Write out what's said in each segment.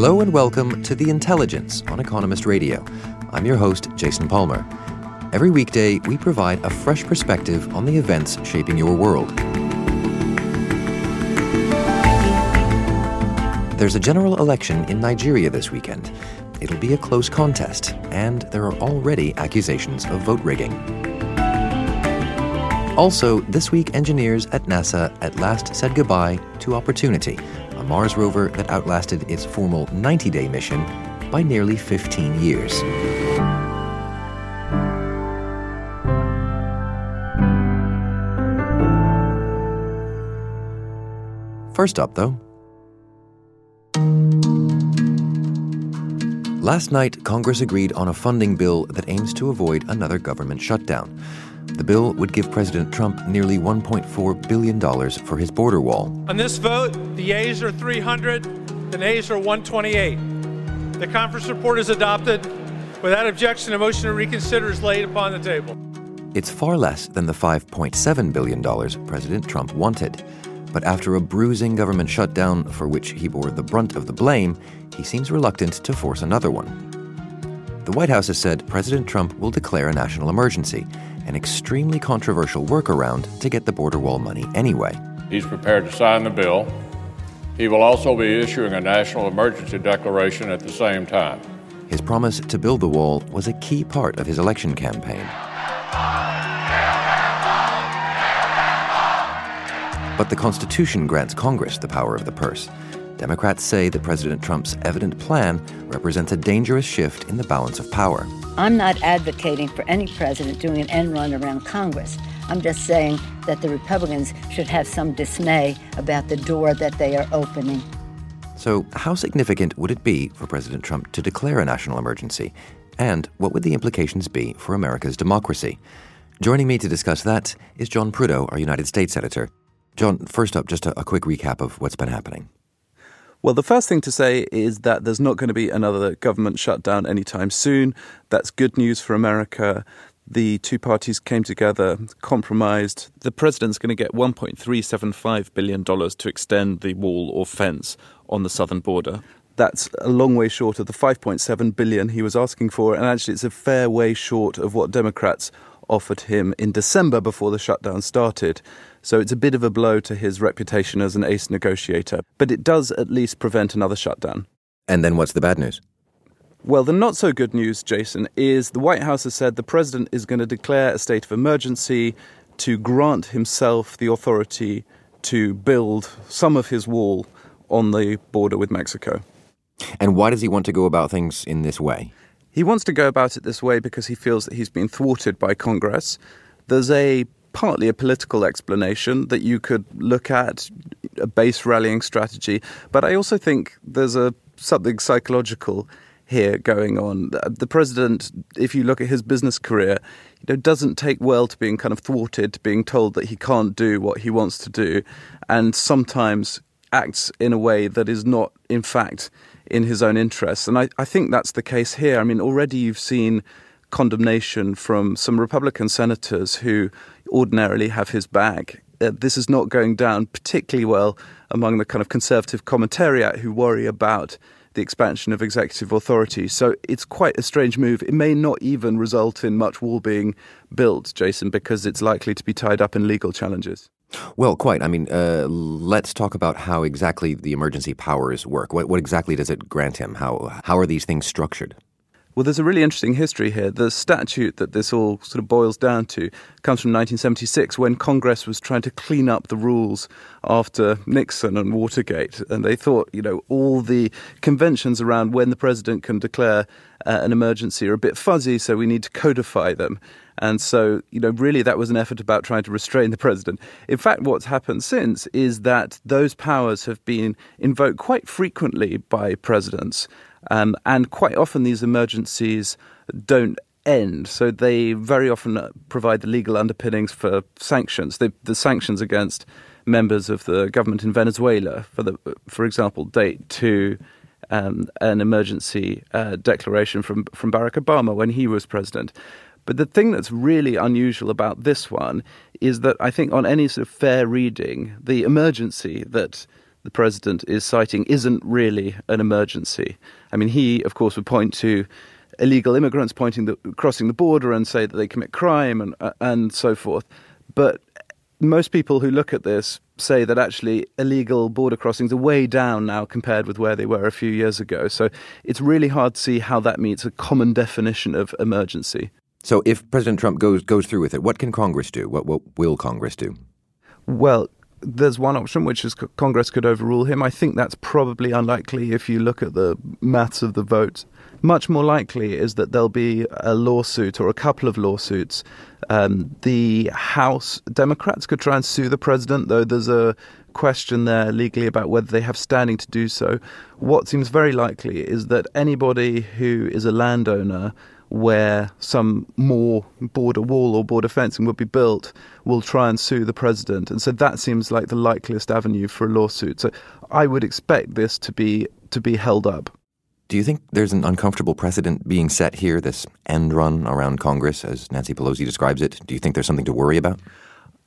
Hello and welcome to The Intelligence on Economist Radio. I'm your host, Jason Palmer. Every weekday, we provide a fresh perspective on the events shaping your world. There's a general election in Nigeria this weekend. It'll be a close contest, and there are already accusations of vote rigging. Also, this week, engineers at NASA at last said goodbye to Opportunity, Mars rover that outlasted its formal 90 day mission by nearly 15 years. First up, though, Last night, Congress agreed on a funding bill that aims to avoid another government shutdown. The bill would give President Trump nearly $1.4 billion for his border wall. On this vote, the yeas are 300, the nays are 128. The conference report is adopted. Without objection, a motion to reconsider is laid upon the table. It's far less than the $5.7 billion President Trump wanted. But after a bruising government shutdown for which he bore the brunt of the blame, he seems reluctant to force another one. The White House has said President Trump will declare a national emergency, an extremely controversial workaround to get the border wall money anyway. He's prepared to sign the bill. He will also be issuing a national emergency declaration at the same time. His promise to build the wall was a key part of his election campaign. But the Constitution grants Congress the power of the purse. Democrats say that President Trump's evident plan represents a dangerous shift in the balance of power. I'm not advocating for any president doing an end run around Congress. I'm just saying that the Republicans should have some dismay about the door that they are opening. So, how significant would it be for President Trump to declare a national emergency? And what would the implications be for America's democracy? Joining me to discuss that is John Prideaux, our United States editor. John, first up, just a, a quick recap of what's been happening. Well, the first thing to say is that there's not going to be another government shutdown anytime soon. That's good news for America. The two parties came together, compromised. The president's going to get $1.375 billion to extend the wall or fence on the southern border. That's a long way short of the 5.7 billion he was asking for, and actually it's a fair way short of what Democrats offered him in December before the shutdown started. So it's a bit of a blow to his reputation as an ace negotiator, but it does at least prevent another shutdown. And then what's the bad news? Well, the not so good news, Jason, is the White House has said the president is going to declare a state of emergency to grant himself the authority to build some of his wall on the border with Mexico. And why does he want to go about things in this way? He wants to go about it this way because he feels that he's been thwarted by Congress. There's a partly a political explanation that you could look at, a base rallying strategy, but I also think there's a something psychological here going on. The president, if you look at his business career, you know, doesn't take well to being kind of thwarted, being told that he can't do what he wants to do, and sometimes acts in a way that is not, in fact, in his own interests. And I, I think that's the case here. I mean, already you've seen condemnation from some Republican senators who ordinarily have his back. Uh, this is not going down particularly well among the kind of conservative commentariat who worry about the expansion of executive authority. So it's quite a strange move. It may not even result in much wall being built, Jason, because it's likely to be tied up in legal challenges. Well, quite. I mean, uh, let's talk about how exactly the emergency powers work. What, what exactly does it grant him? How, how are these things structured? Well, there's a really interesting history here. The statute that this all sort of boils down to comes from 1976 when Congress was trying to clean up the rules after Nixon and Watergate. And they thought, you know, all the conventions around when the president can declare uh, an emergency are a bit fuzzy, so we need to codify them. And so, you know, really that was an effort about trying to restrain the president. In fact, what's happened since is that those powers have been invoked quite frequently by presidents. Um, and quite often these emergencies don't end. So they very often provide the legal underpinnings for sanctions. The sanctions against members of the government in Venezuela, for the, for example, date to um, an emergency uh, declaration from from Barack Obama when he was president. But the thing that's really unusual about this one is that I think on any sort of fair reading, the emergency that the president is citing isn't really an emergency. I mean, he, of course, would point to illegal immigrants pointing the, crossing the border and say that they commit crime and uh, and so forth. But most people who look at this say that actually illegal border crossings are way down now compared with where they were a few years ago. So it's really hard to see how that meets a common definition of emergency. So if President Trump goes goes through with it, what can Congress do? What what will Congress do? Well, there's one option, which is Congress could overrule him. I think that's probably unlikely if you look at the maths of the vote. Much more likely is that there'll be a lawsuit or a couple of lawsuits. Um, the House Democrats could try and sue the president, though there's a question there legally about whether they have standing to do so. What seems very likely is that anybody who is a landowner where some more border wall or border fencing would be built will try and sue the president. And so that seems like the likeliest avenue for a lawsuit. So I would expect this to be to be held up. Do you think there's an uncomfortable precedent being set here, this end run around Congress, as Nancy Pelosi describes it? Do you think there's something to worry about?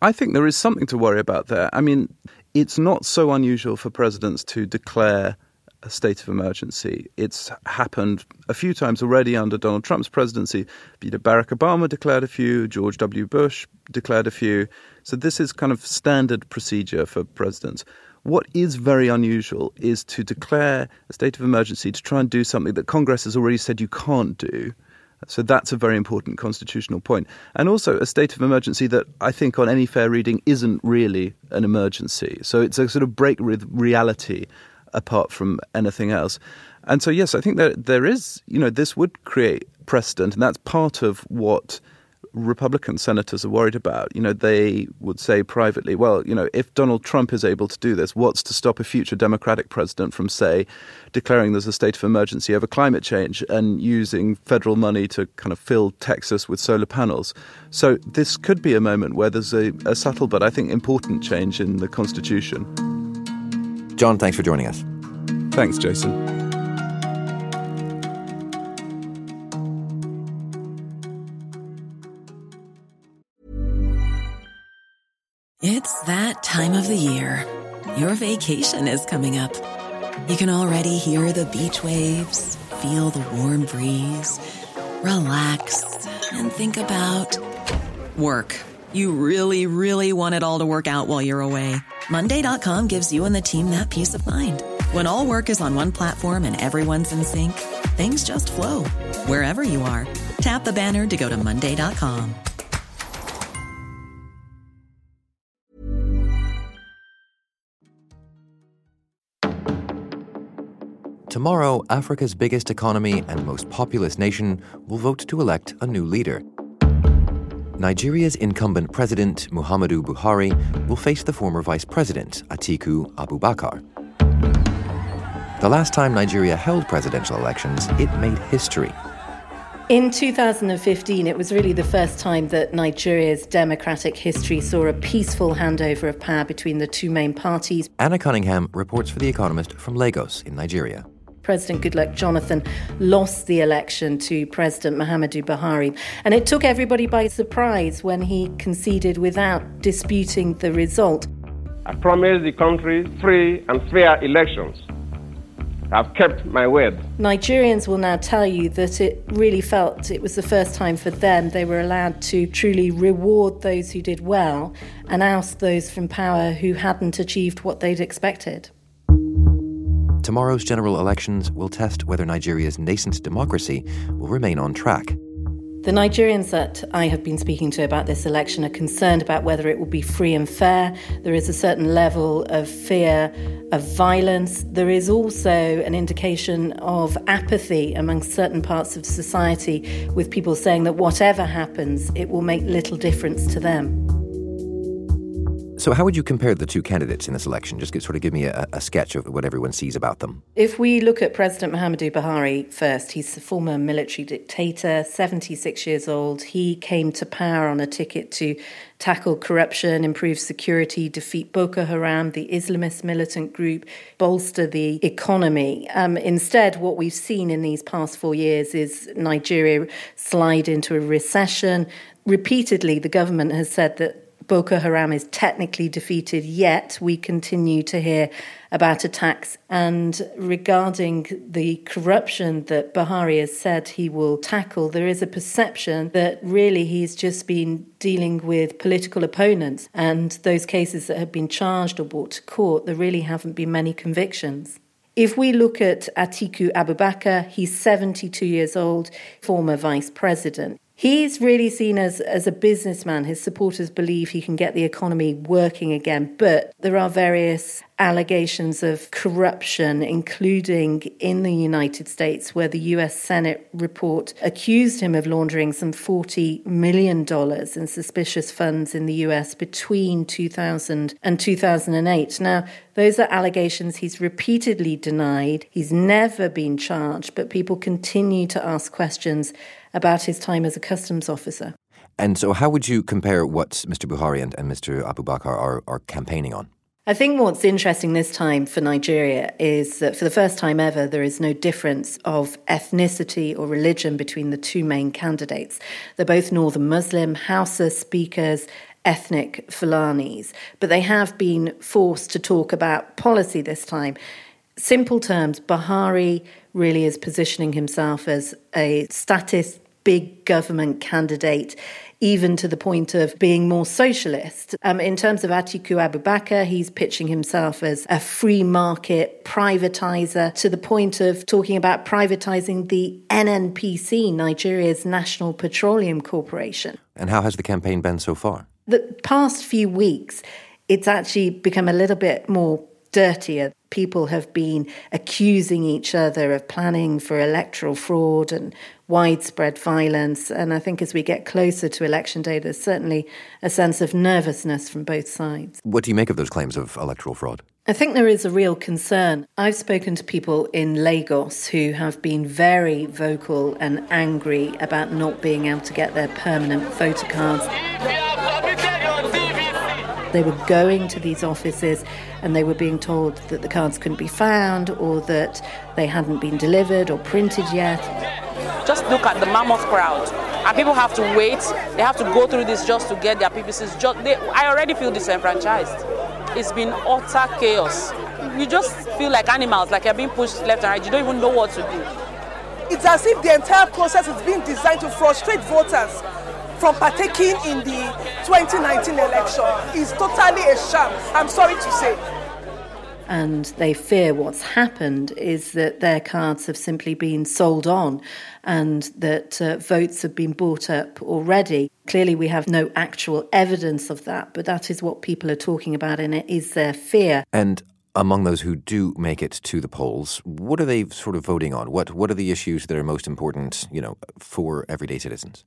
I think there is something to worry about there. I mean, it's not so unusual for presidents to declare a state of emergency. It's happened a few times already under Donald Trump's presidency. Barack Obama declared a few, George W. Bush declared a few. So this is kind of standard procedure for presidents. What is very unusual is to declare a state of emergency to try and do something that Congress has already said you can't do. So that's a very important constitutional point. And also a state of emergency that I think, on any fair reading, isn't really an emergency. So it's a sort of break with reality apart from anything else. And so, yes, I think that there is, you know, this would create precedent, and that's part of what Republican senators are worried about. You know, they would say privately, well, you know, if Donald Trump is able to do this, what's to stop a future Democratic president from, say, declaring there's a state of emergency over climate change and using federal money to kind of fill Texas with solar panels? So this could be a moment where there's a, a subtle but I think important change in the Constitution. John, thanks for joining us. Thanks, Jason. It's that time of the year. Your vacation is coming up. You can already hear the beach waves, feel the warm breeze, relax, and think about work. You really, really want it all to work out while you're away. Monday.com gives you and the team that peace of mind. When all work is on one platform and everyone's in sync, things just flow wherever you are. Tap the banner to go to Monday.com. Tomorrow, Africa's biggest economy and most populous nation will vote to elect a new leader. Nigeria's incumbent president, Muhammadu Buhari, will face the former vice president, Atiku Abubakar. The last time Nigeria held presidential elections, it made history. In 2015, it was really the first time that Nigeria's democratic history saw a peaceful handover of power between the two main parties. Anna Cunningham reports for The Economist from Lagos in Nigeria. President Goodluck Jonathan lost the election to President Muhammadu Buhari. And it took everybody by surprise when he conceded without disputing the result. I promised the country free and fair elections. I've kept my word. Nigerians will now tell you that it really felt it was the first time for them they were allowed to truly reward those who did well and oust those from power who hadn't achieved what they'd expected. Tomorrow's general elections will test whether Nigeria's nascent democracy will remain on track. The Nigerians that I have been speaking to about this election are concerned about whether it will be free and fair. There is a certain level of fear of violence. There is also an indication of apathy among certain parts of society, with people saying that whatever happens, it will make little difference to them. So, how would you compare the two candidates in this election? Just sort of give me a, a, sketch of what everyone sees about them. If we look at President Muhammadu Buhari first, he's a former military dictator, 76 years old. He came to power on a ticket to tackle corruption, improve security, defeat Boko Haram, the Islamist militant group, bolster the economy. Um, instead, what we've seen in these past four years is Nigeria slide into a recession. Repeatedly, the government has said that Boko Haram is technically defeated, yet we continue to hear about attacks. And regarding the corruption that Buhari has said he will tackle, there is a perception that really he's just been dealing with political opponents. And those cases that have been charged or brought to court, there really haven't been many convictions. If we look at Atiku Abubakar, he's 72 years old, former vice president. He's really seen as, as a businessman. His supporters believe he can get the economy working again, but there are various allegations of corruption, including in the United States, where the US Senate report accused him of laundering some $40 million in suspicious funds in the US between 2000 and 2008. Now, those are allegations he's repeatedly denied. He's never been charged, but people continue to ask questions about his time as a customs officer. And so, how would you compare what Mr. Buhari and, and Mr. Abubakar are, are campaigning on? I think what's interesting this time for Nigeria is that for the first time ever, there is no difference of ethnicity or religion between the two main candidates. They're both Northern Muslim, Hausa speakers, ethnic Fulanis, but they have been forced to talk about policy this time. Simple terms, Buhari really is positioning himself as a statist big government candidate, even to the point of being more socialist. Um, in terms of Atiku Abubakar, he's pitching himself as a free market privatizer to the point of talking about privatizing the NNPC, Nigeria's National Petroleum Corporation. And how has the campaign been so far? The past few weeks, it's actually become a little bit more dirtier. People have been accusing each other of planning for electoral fraud and widespread violence. And I think as we get closer to election day, there's certainly a sense of nervousness from both sides. What do you make of those claims of electoral fraud? I think there is a real concern. I've spoken to people in Lagos who have been very vocal and angry about not being able to get their permanent voter cards. They were going to these offices and they were being told that the cards couldn't be found or that they hadn't been delivered or printed yet. Just look at the mammoth crowd. And people have to wait. They have to go through this just to get their PVCs. Just, they, I already feel disenfranchised. It's been utter chaos. You just feel like animals, like you're being pushed left and right. You don't even know what to do. It's as if the entire process is being designed to frustrate voters from partaking in the 2019 election is totally a sham. I'm sorry to say. And they fear what's happened is that their cards have simply been sold on and that uh, votes have been bought up already. Clearly, we have no actual evidence of that, but that is what people are talking about, and it is their fear. And among those who do make it to the polls, what are they sort of voting on? What what are the issues that are most important, you know, for everyday citizens?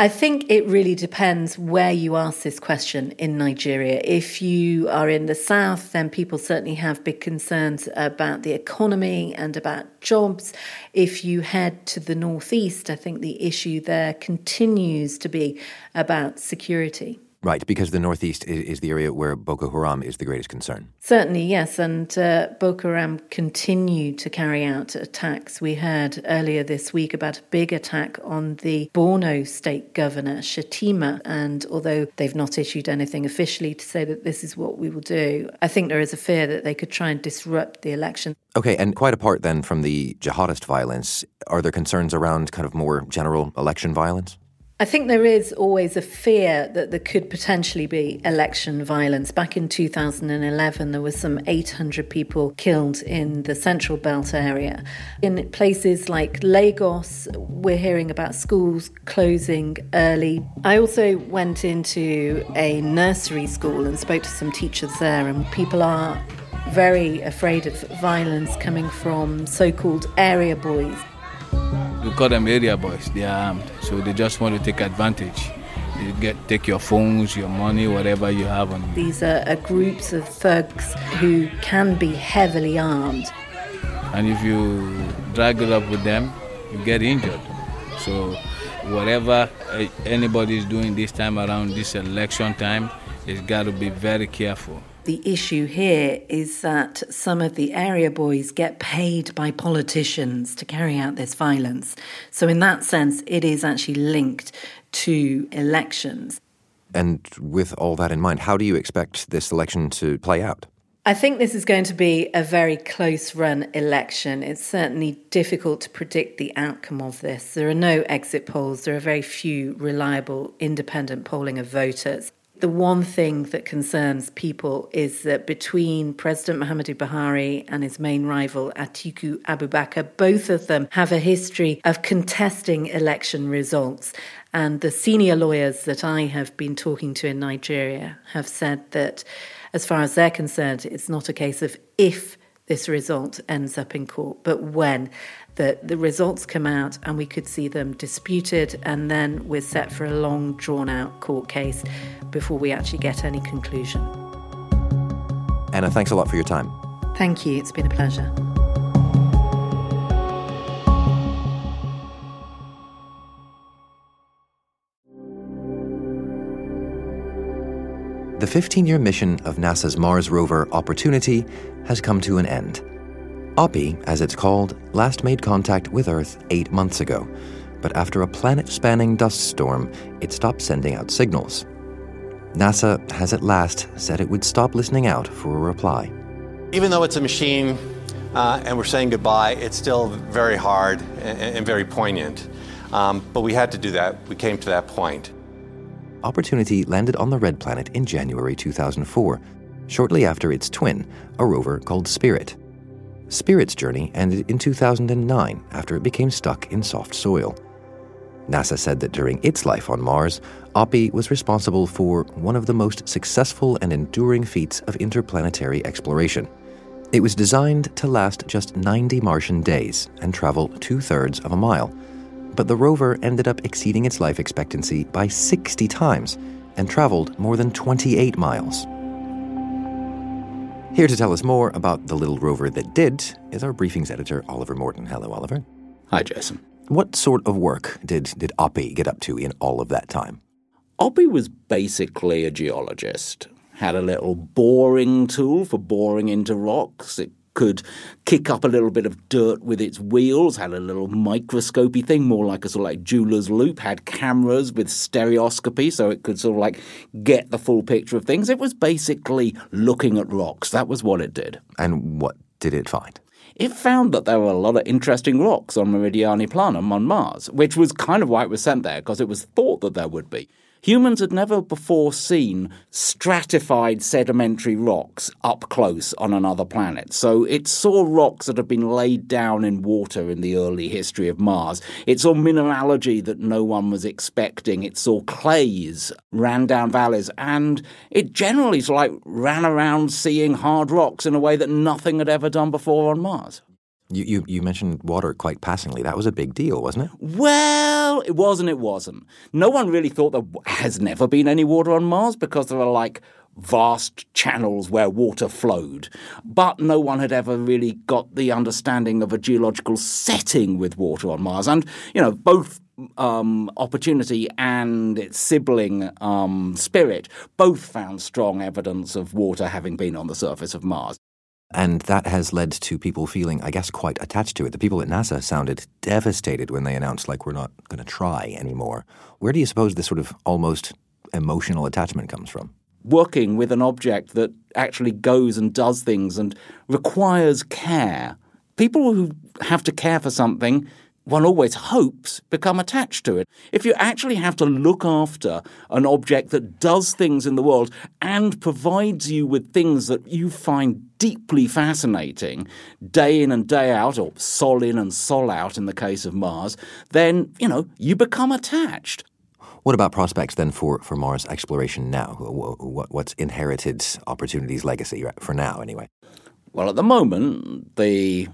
I think it really depends where you ask this question in Nigeria. If you are in the south, then people certainly have big concerns about the economy and about jobs. If you head to the northeast, I think the issue there continues to be about security. Right, because the northeast is, is, the area where Boko Haram is the greatest concern. Certainly, yes. And uh, Boko Haram continue to carry out attacks. We heard earlier this week about a big attack on the Borno state governor, Shettima. And although they've not issued anything officially to say that this is what we will do, I think there is a fear that they could try and disrupt the election. Okay, and quite apart then from the jihadist violence, are there concerns around kind of more general election violence? I think there is always a fear that there could potentially be election violence. Back in 2011, there were some 800 people killed in the Central Belt area. In places like Lagos, we're hearing about schools closing early. I also went into a nursery school and spoke to some teachers there, and people are very afraid of violence coming from so called area boys. We call them area boys. They are armed, so they just want to take advantage. You get take your phones, your money, whatever you have on you. These are, are groups of thugs who can be heavily armed. And if you drag it up with them, you get injured. So whatever eh, anybody is doing this time around this election time, it's got to be very careful. The issue here is that some of the area boys get paid by politicians to carry out this violence. So, in that sense, it is actually linked to elections. And with all that in mind, how do you expect this election to play out? I think this is going to be a very close run election. It's certainly difficult to predict the outcome of this. There are no exit polls, there are very few reliable independent polling of voters. The one thing that concerns people is that between President Muhammadu Buhari and his main rival Atiku Abubakar, both of them have a history of contesting election results. And the senior lawyers that I have been talking to in Nigeria have said that, as far as they're concerned, it's not a case of if this result ends up in court, but when that the results come out and we could see them disputed, and then we're set for a long, drawn out court case before we actually get any conclusion. Anna, thanks a lot for your time. Thank you. It's been a pleasure. The 15 year mission of NASA's Mars rover Opportunity has come to an end. Oppy, as it's called, last made contact with Earth eight months ago, but after a planet spanning dust storm, it stopped sending out signals. NASA has at last said it would stop listening out for a reply. Even though it's a machine uh, and we're saying goodbye, it's still very hard and, and very poignant. Um, but we had to do that. We came to that point. Opportunity landed on the red planet in January 2004, shortly after its twin, a rover called Spirit. Spirit's journey ended in 2009 after it became stuck in soft soil. NASA said that during its life on Mars, Oppy was responsible for one of the most successful and enduring feats of interplanetary exploration. It was designed to last just 90 Martian days and travel two thirds of a mile but the rover ended up exceeding its life expectancy by 60 times and traveled more than 28 miles. Here to tell us more about the little rover that did is our briefings editor, Oliver Morton. Hello, Oliver. Hi, Jason. What sort of work did, did Oppy get up to in all of that time? Oppy was basically a geologist. Had a little boring tool for boring into rocks. It could kick up a little bit of dirt with its wheels, had a little microscopy thing, more like a sort of like jeweler's loupe, had cameras with stereoscopy so it could sort of like get the full picture of things. It was basically looking at rocks. That was what it did. And what did it find? It found that there were a lot of interesting rocks on Meridiani Planum on Mars, which was kind of why it was sent there, because it was thought that there would be. Humans had never before seen stratified sedimentary rocks up close on another planet. So it saw rocks that had been laid down in water in the early history of Mars. It saw mineralogy that no one was expecting. It saw clays, ran down valleys, and it generally like ran around seeing hard rocks in a way that nothing had ever done before on Mars. You, you, you, mentioned water quite passingly. That was a big deal, wasn't it? Well, it was and it wasn't. No one really thought there has never been any water on Mars because there are like vast channels where water flowed. But no one had ever really got the understanding of a geological setting with water on Mars. And, you know, both um, Opportunity and its sibling um, Spirit both found strong evidence of water having been on the surface of Mars. And that has led to people feeling, I guess, quite attached to it. The people at NASA sounded devastated when they announced, like, we're not going to try anymore. Where do you suppose this sort of almost emotional attachment comes from? Working with an object that actually goes and does things and requires care. People who have to care for something one always hopes, become attached to it. If you actually have to look after an object that does things in the world and provides you with things that you find deeply fascinating day in and day out, or sol in and sol out in the case of Mars, then, you know, you become attached. What about prospects then for, for Mars exploration now? What, what's inherited Opportunity's legacy for now, anyway? Well, at the moment, the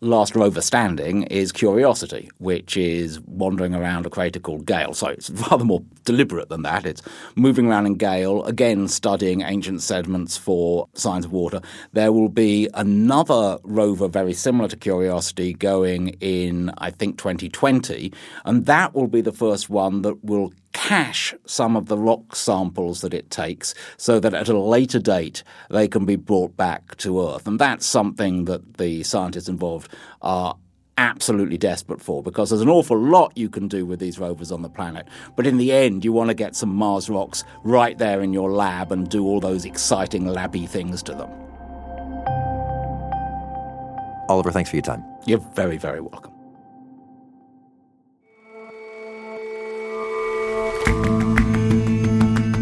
last rover standing is Curiosity, which is wandering around a crater called Gale. So it's rather more deliberate than that. It's moving around in Gale, again studying ancient sediments for signs of water. There will be another rover very similar to Curiosity going in, I think, 2020, and that will be the first one that will cache some of the rock samples that it takes so that at a later date they can be brought back to Earth. And that's something that the scientists involved are absolutely desperate for because there's an awful lot you can do with these rovers on the planet. But in the end, you want to get some Mars rocks right there in your lab and do all those exciting labby things to them. Oliver, thanks for your time. You're very, very welcome.